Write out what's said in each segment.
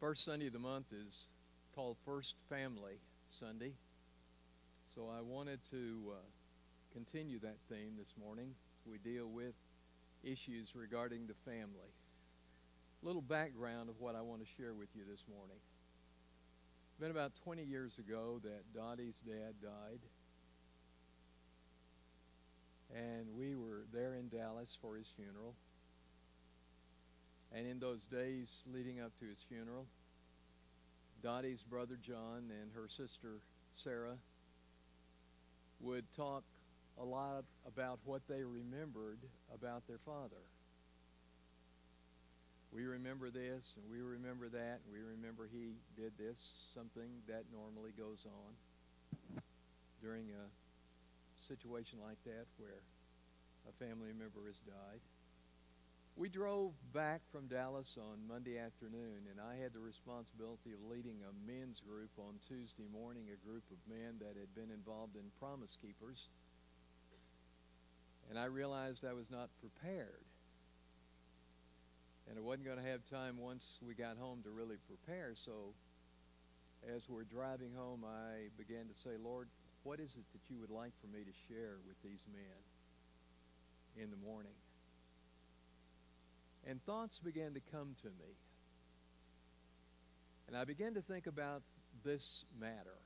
First Sunday of the month is called First Family Sunday. So I wanted to uh, continue that theme this morning. We deal with issues regarding the family. A little background of what I want to share with you this morning. It's been about 20 years ago that Dottie's dad died. And we were there in Dallas for his funeral. And in those days leading up to his funeral, Dottie's brother John and her sister Sarah would talk a lot about what they remembered about their father. We remember this and we remember that and we remember he did this, something that normally goes on during a situation like that where a family member has died. We drove back from Dallas on Monday afternoon, and I had the responsibility of leading a men's group on Tuesday morning, a group of men that had been involved in Promise Keepers. And I realized I was not prepared. And I wasn't going to have time once we got home to really prepare. So as we're driving home, I began to say, Lord, what is it that you would like for me to share with these men in the morning? And thoughts began to come to me. And I began to think about this matter.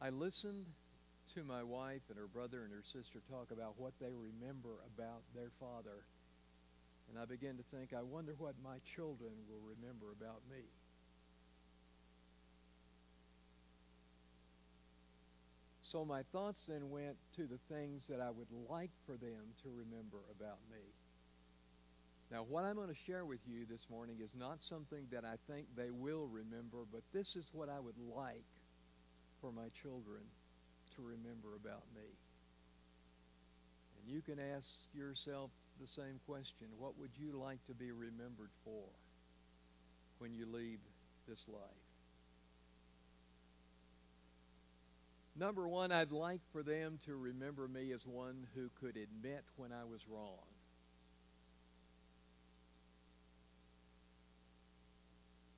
I listened to my wife and her brother and her sister talk about what they remember about their father. And I began to think, I wonder what my children will remember about me. So my thoughts then went to the things that I would like for them to remember about me. Now, what I'm going to share with you this morning is not something that I think they will remember, but this is what I would like for my children to remember about me. And you can ask yourself the same question. What would you like to be remembered for when you leave this life? Number one, I'd like for them to remember me as one who could admit when I was wrong.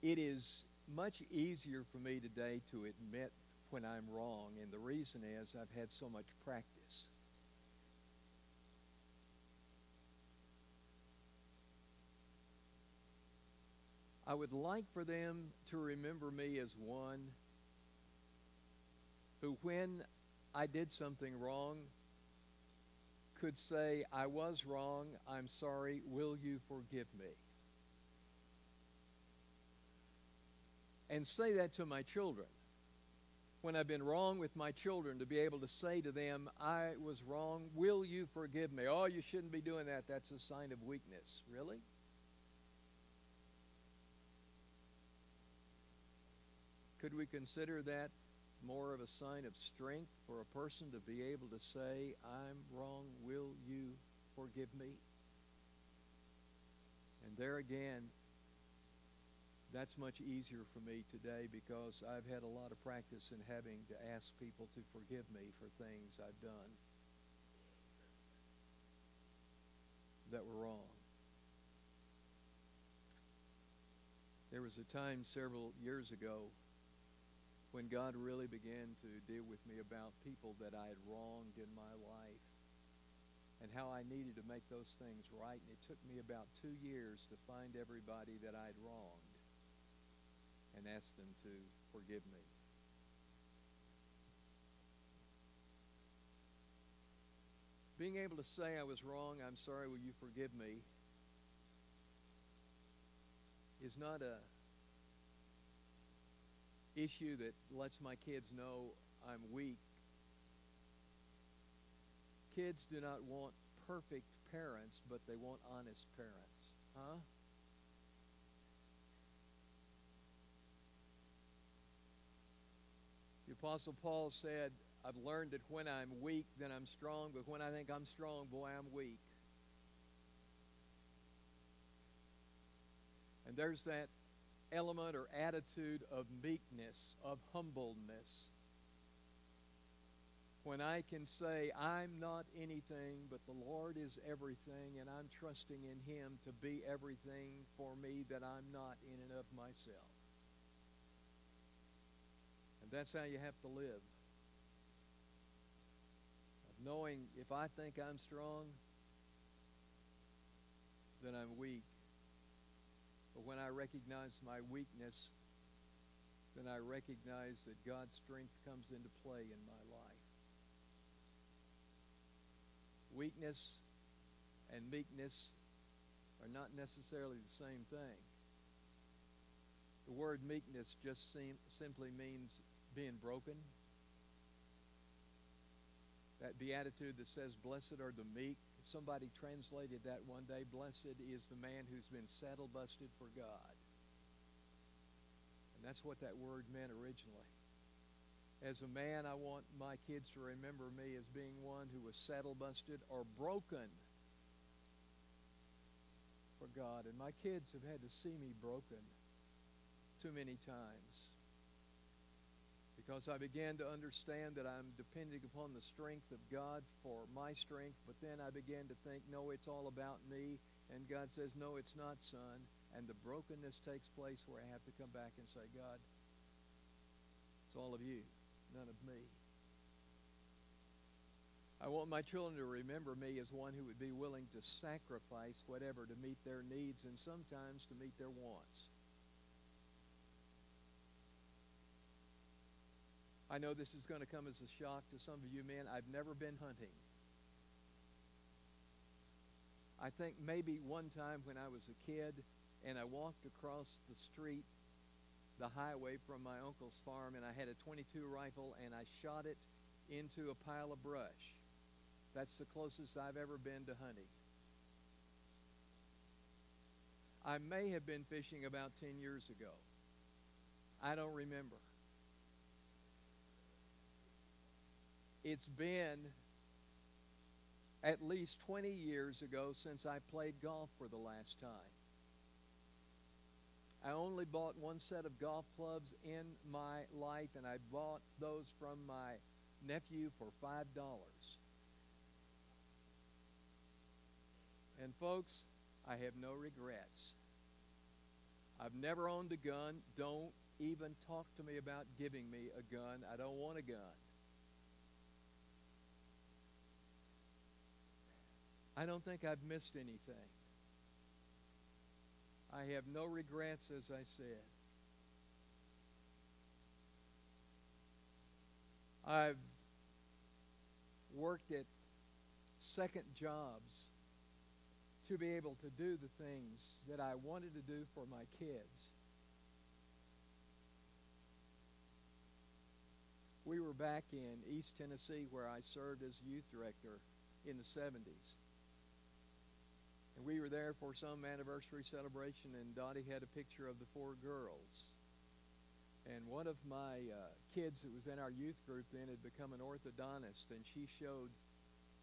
It is much easier for me today to admit when I'm wrong, and the reason is I've had so much practice. I would like for them to remember me as one who, when I did something wrong, could say, I was wrong, I'm sorry, will you forgive me? And say that to my children. When I've been wrong with my children, to be able to say to them, I was wrong, will you forgive me? Oh, you shouldn't be doing that. That's a sign of weakness. Really? Could we consider that more of a sign of strength for a person to be able to say, I'm wrong, will you forgive me? And there again, that's much easier for me today because I've had a lot of practice in having to ask people to forgive me for things I've done that were wrong. There was a time several years ago when God really began to deal with me about people that I had wronged in my life and how I needed to make those things right. And it took me about two years to find everybody that I'd wronged and ask them to forgive me. Being able to say I was wrong, I'm sorry, will you forgive me, is not a issue that lets my kids know I'm weak. Kids do not want perfect parents, but they want honest parents. Huh? Apostle Paul said, I've learned that when I'm weak, then I'm strong, but when I think I'm strong, boy, I'm weak. And there's that element or attitude of meekness, of humbleness. when I can say, I'm not anything, but the Lord is everything, and I'm trusting in Him to be everything for me that I'm not in and of myself. That's how you have to live. Of knowing if I think I'm strong, then I'm weak. But when I recognize my weakness, then I recognize that God's strength comes into play in my life. Weakness and meekness are not necessarily the same thing. The word meekness just seem, simply means being broken. That beatitude that says, Blessed are the meek. Somebody translated that one day. Blessed is the man who's been saddle busted for God. And that's what that word meant originally. As a man, I want my kids to remember me as being one who was saddle busted or broken for God. And my kids have had to see me broken too many times because I began to understand that I'm depending upon the strength of God for my strength, but then I began to think, no, it's all about me. And God says, no, it's not, son. And the brokenness takes place where I have to come back and say, God, it's all of you, none of me. I want my children to remember me as one who would be willing to sacrifice whatever to meet their needs and sometimes to meet their wants. I know this is going to come as a shock to some of you men. I've never been hunting. I think maybe one time when I was a kid, and I walked across the street, the highway from my uncle's farm, and I had a 22 rifle, and I shot it into a pile of brush. That's the closest I've ever been to hunting. I may have been fishing about 10 years ago. I don't remember. It's been at least 20 years ago since I played golf for the last time. I only bought one set of golf clubs in my life, and I bought those from my nephew for $5. And, folks, I have no regrets. I've never owned a gun. Don't even talk to me about giving me a gun. I don't want a gun. I don't think I've missed anything. I have no regrets, as I said. I've worked at second jobs to be able to do the things that I wanted to do for my kids. We were back in East Tennessee where I served as youth director in the 70s. And we were there for some anniversary celebration, and Dottie had a picture of the four girls. And one of my uh, kids that was in our youth group then had become an orthodontist, and she showed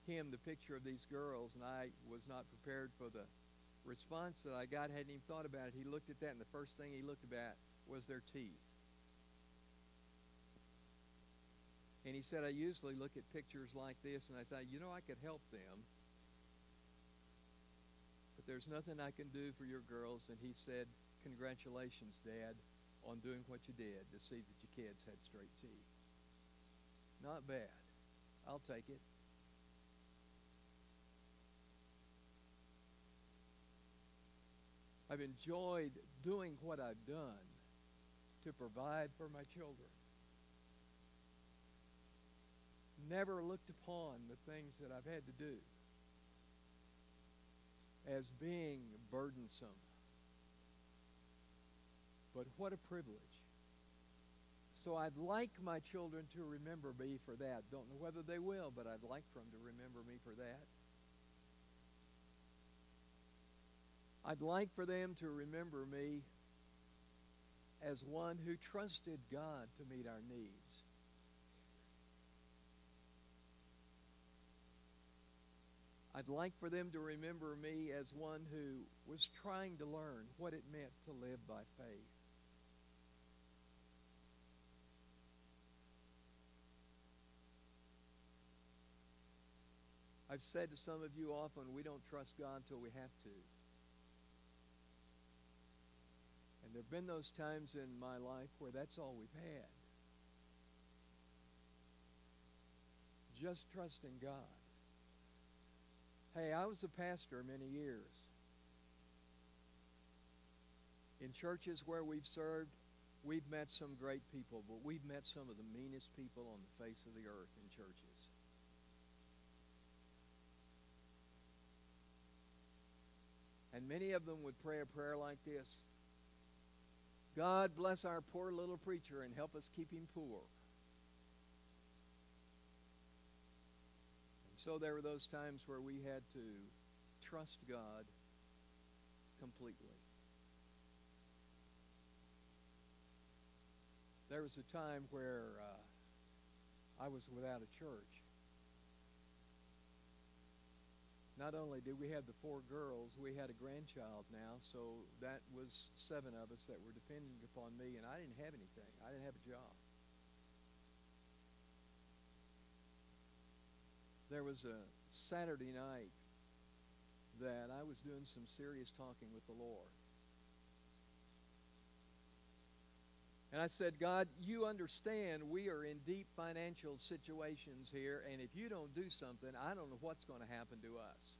him the picture of these girls, and I was not prepared for the response that I got. Hadn't even thought about it. He looked at that, and the first thing he looked at was their teeth. And he said, I usually look at pictures like this, and I thought, you know, I could help them there's nothing I can do for your girls. And he said, Congratulations, Dad, on doing what you did to see that your kids had straight teeth. Not bad. I'll take it. I've enjoyed doing what I've done to provide for my children. Never looked upon the things that I've had to do as being burdensome. But what a privilege. So I'd like my children to remember me for that. Don't know whether they will, but I'd like for them to remember me for that. I'd like for them to remember me as one who trusted God to meet our needs. I'd like for them to remember me as one who was trying to learn what it meant to live by faith. I've said to some of you often, we don't trust God till we have to. And there have been those times in my life where that's all we've had. Just trusting God. Hey, I was a pastor many years. In churches where we've served, we've met some great people, but we've met some of the meanest people on the face of the earth in churches. And many of them would pray a prayer like this God bless our poor little preacher and help us keep him poor. So there were those times where we had to trust God completely. There was a time where uh, I was without a church. not only did we have the four girls, we had a grandchild now, so that was seven of us that were depending upon me, and I didn't have anything. I didn't have a job. There was a Saturday night that I was doing some serious talking with the Lord. And I said, God, you understand we are in deep financial situations here, and if you don't do something, I don't know what's going to happen to us.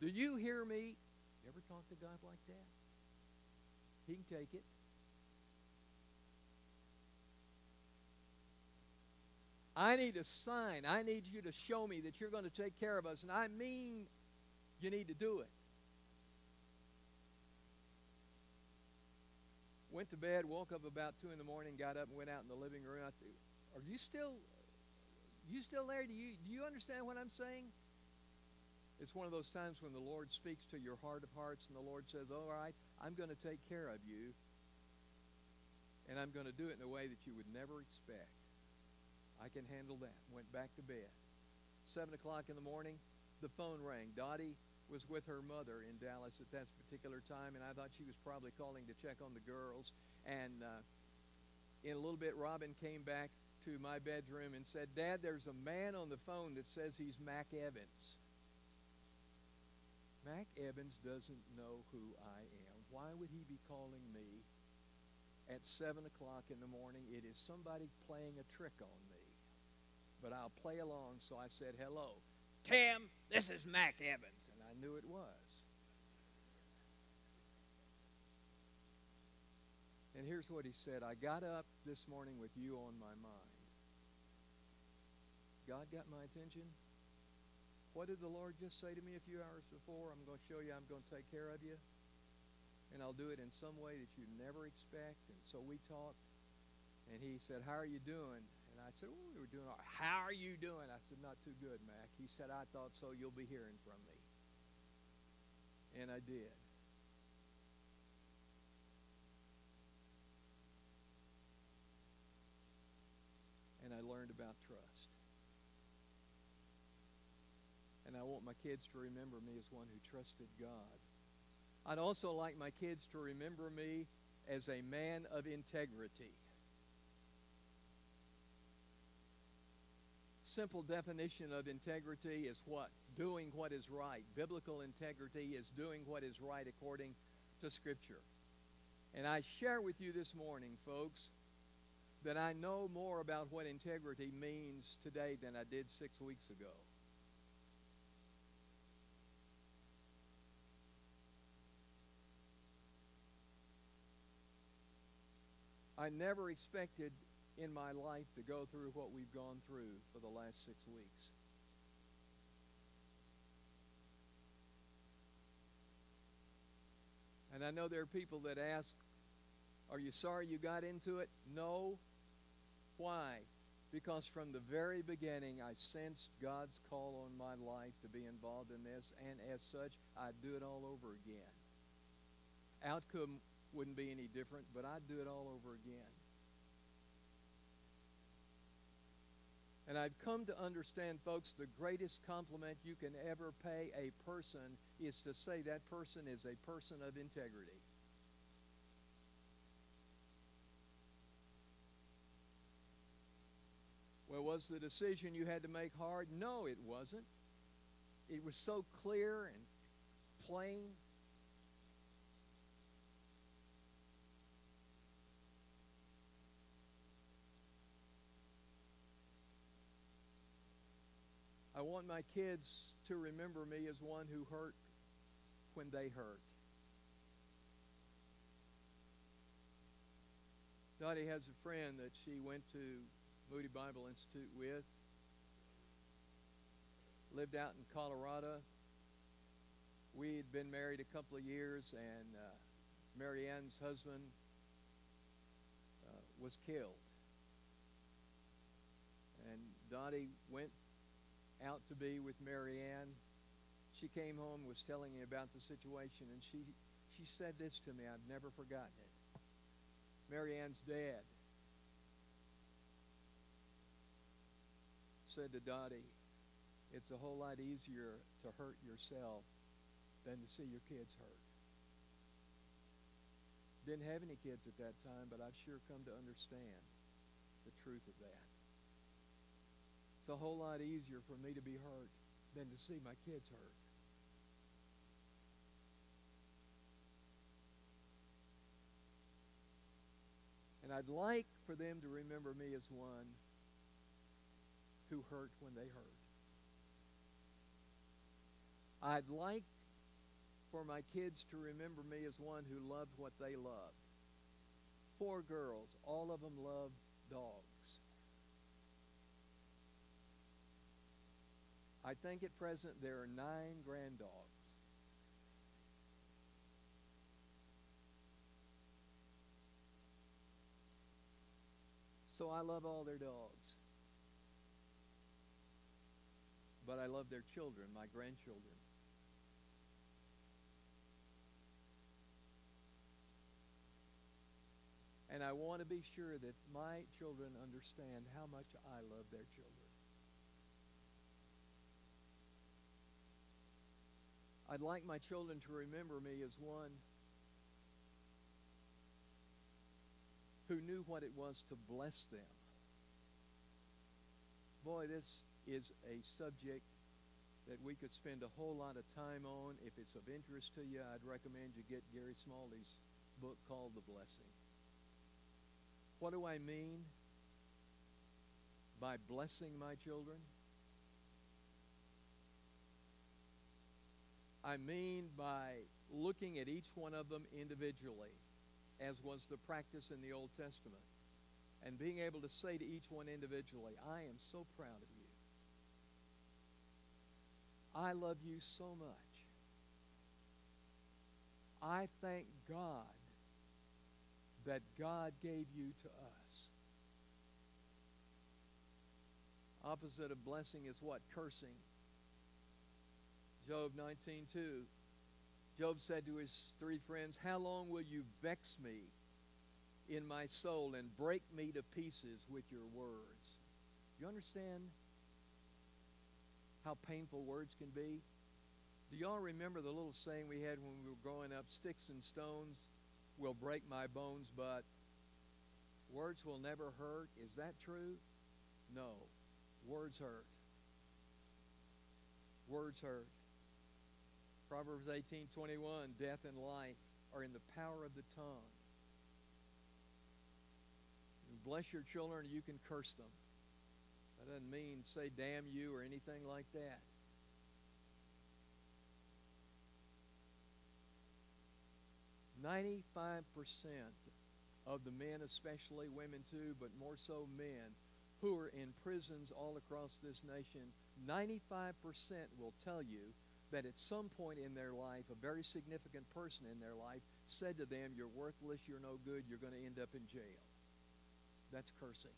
Do you hear me? You ever talk to God like that? He can take it. I need a sign. I need you to show me that you're going to take care of us. And I mean, you need to do it. went to bed, woke up about two in the morning, got up and went out in the living room. I Are you still you still there? Do you do you understand what I'm saying? It's one of those times when the Lord speaks to your heart of hearts and the Lord says, All right, I'm going to take care of you. And I'm going to do it in a way that you would never expect. I can handle that. Went back to bed. Seven o'clock in the morning, the phone rang. Dottie was with her mother in Dallas at that particular time, and I thought she was probably calling to check on the girls. And uh, in a little bit, Robin came back to my bedroom and said, Dad, there's a man on the phone that says he's Mac Evans. Mac Evans doesn't know who I am. Why would he be calling me at 7 o'clock in the morning? It is somebody playing a trick on me. But I'll play along, so I said, Hello. Tim, this is Mac Evans And I knew it was. And here's what he said I got up this morning with you on my mind. God got my attention. What did the Lord just say to me a few hours before? I'm going to show you I'm going to take care of you. And I'll do it in some way that you never expect. And so we talked. And he said, How are you doing? And I said, Oh, we were doing all right. How are you doing? I said, Not too good, Mac. He said, I thought so. You'll be hearing from me. And I did. And I learned about trust. And I want my kids to remember me as one who trusted God. I'd also like my kids to remember me as a man of integrity. Simple definition of integrity is what? doing what is right. Biblical integrity is doing what is right according to Scripture. And I share with you this morning, folks, that I know more about what integrity means today than I did six weeks ago. I never expected in my life to go through what we've gone through for the last six weeks. And I know there are people that ask, Are you sorry you got into it? No. Why? Because from the very beginning, I sensed God's call on my life to be involved in this, and as such, I'd do it all over again. Outcome wouldn't be any different, but I'd do it all over again. And I've come to understand, folks, the greatest compliment you can ever pay a person is to say that person is a person of integrity. Well, was the decision you had to make hard? No, it wasn't. It was so clear and plain. I want my kids to remember me as one who hurt when they hurt. Dottie has a friend that she went to Moody Bible Institute with, lived out in Colorado. We had been married a couple of years, and uh, Marianne's husband uh, was killed. And Dottie went out to be with Marianne. She came home, was telling me about the situation, and she, she said this to me. I've never forgotten it. Marianne's dad said to Dottie, it's a whole lot easier to hurt yourself than to see your kids hurt. Didn't have any kids at that time, but I've sure come to understand the truth of that. It's a whole lot easier for me to be hurt than to see my kids hurt. And I'd like for them to remember me as one who hurt when they hurt. I'd like for my kids to remember me as one who loved what they loved. Four girls, all of them love dogs. I think at present there are nine granddogs. So I love all their dogs. But I love their children, my grandchildren. And I want to be sure that my children understand how much I love their children. I'd like my children to remember me as one who knew what it was to bless them. Boy, this is a subject that we could spend a whole lot of time on. If it's of interest to you, I'd recommend you get Gary Smalley's book called The Blessing. What do I mean by blessing my children? I mean by looking at each one of them individually as was the practice in the Old Testament. And being able to say to each one individually, I am so proud of you. I love you so much. I thank God that God gave you to us. Opposite of blessing is what? Cursing. Job 19:2 Job said to his three friends, How long will you vex me in my soul and break me to pieces with your words? You understand how painful words can be? Do y'all remember the little saying we had when we were growing up? Sticks and stones will break my bones, but words will never hurt. Is that true? No. Words hurt. Words hurt. Proverbs 18:21, death and life are in the power of the tongue. You bless your children, you can curse them. That doesn't mean say damn you or anything like that. Ninety-five percent of the men, especially women too, but more so men, who are in prisons all across this nation, 95% will tell you that at some point in their life, a very significant person in their life said to them, You're worthless, you're no good, you're going to end up in jail. That's cursing.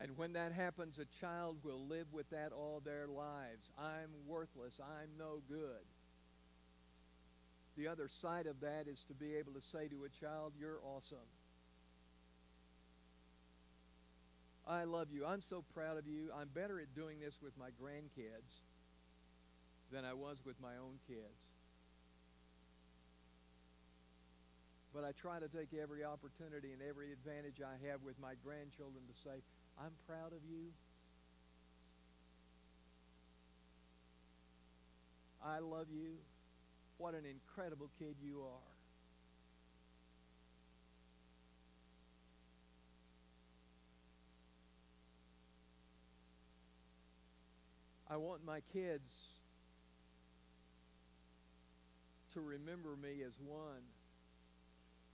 And when that happens, a child will live with that all their lives. I'm worthless. I'm no good. The other side of that is to be able to say to a child, You're awesome. I love you. I'm so proud of you. I'm better at doing this with my grandkids than I was with my own kids. But I try to take every opportunity and every advantage I have with my grandchildren to say, I'm proud of you. I love you. What an incredible kid you are. I want my kids to remember me as one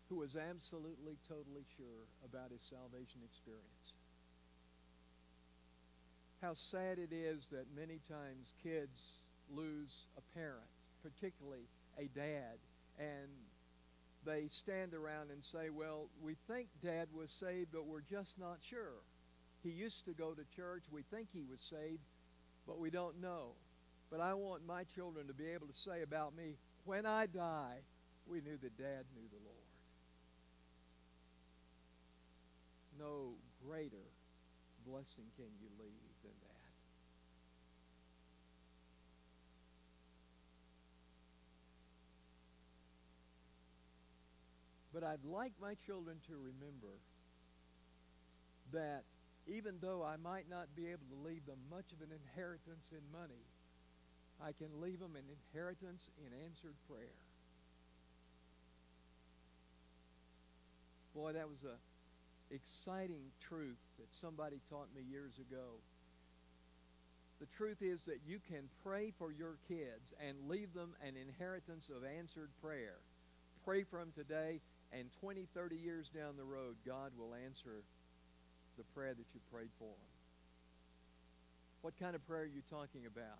who was absolutely, totally sure about his salvation experience. How sad it is that many times kids lose a parent, particularly a dad, and they stand around and say, Well, we think dad was saved, but we're just not sure. He used to go to church. We think he was saved, but we don't know. But I want my children to be able to say about me, when I die, we knew that dad knew the Lord. No greater blessing can you leave than that. But I'd like my children to remember that even though I might not be able to leave them much of an inheritance in money, I can leave them an inheritance in answered prayer. Boy, that was a exciting truth that somebody taught me years ago. The truth is that you can pray for your kids and leave them an inheritance of answered prayer. Pray for them today, and 20, 30 years down the road, God will answer the prayer that you prayed for them. What kind of prayer are you talking about?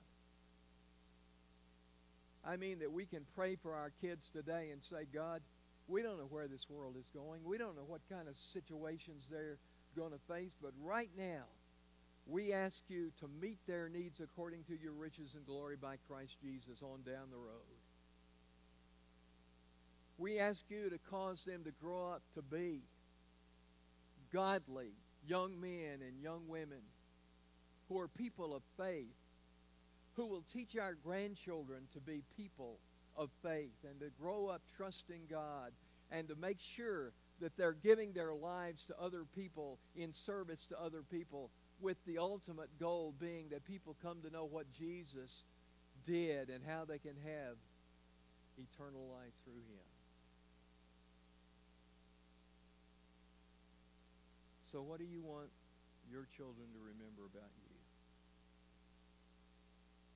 I mean that we can pray for our kids today and say, God, we don't know where this world is going. We don't know what kind of situations they're going to face, but right now, we ask you to meet their needs according to your riches and glory by Christ Jesus on down the road. We ask you to cause them to grow up to be godly young men and young women who are people of faith, who will teach our grandchildren to be people of faith and to grow up trusting God and to make sure that they're giving their lives to other people in service to other people with the ultimate goal being that people come to know what Jesus did and how they can have eternal life through him. So, what do you want your children to remember about you?